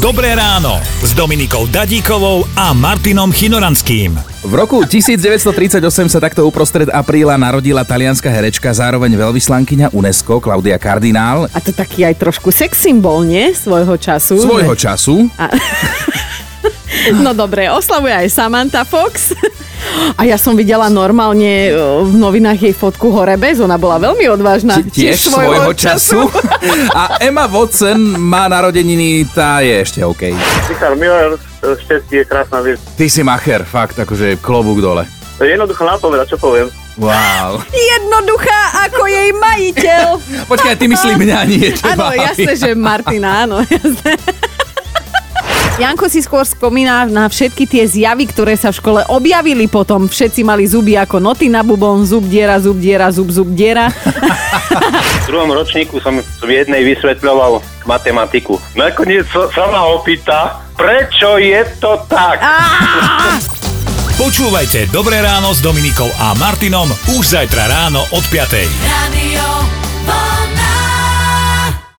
Dobré ráno s Dominikou Dadíkovou a Martinom Chinoranským. V roku 1938 sa takto uprostred apríla narodila talianská herečka, zároveň veľvyslankyňa UNESCO, Claudia Kardinál. A to taký aj trošku sex symbol, nie? Svojho času. Svojho času. A... No dobre, oslavuje aj Samantha Fox. A ja som videla normálne e, v novinách jej fotku hore bez, ona bola veľmi odvážna. Tiež svojho času. A Emma Watson má narodeniny, tá je ešte OK. Richard Miller, šťastie je krásna vec. Ty si macher, fakt, akože klobúk dole. Jednoducho napovedať, čo poviem. Wow. Jednoduchá ako jej majiteľ. Počkaj, ty myslí mňa, nie Áno, teba. jasné, že Martina, áno, jasné. Janko si skôr spomína na všetky tie zjavy, ktoré sa v škole objavili potom. Všetci mali zuby ako noty na bubon, zub diera, zub diera, zub, zub diera. V druhom ročníku som v jednej vysvetľoval matematiku. Nakoniec sa, sa ma opýta, prečo je to tak? Počúvajte Dobré ráno s Dominikou a Martinom už zajtra ráno od 5. Radio.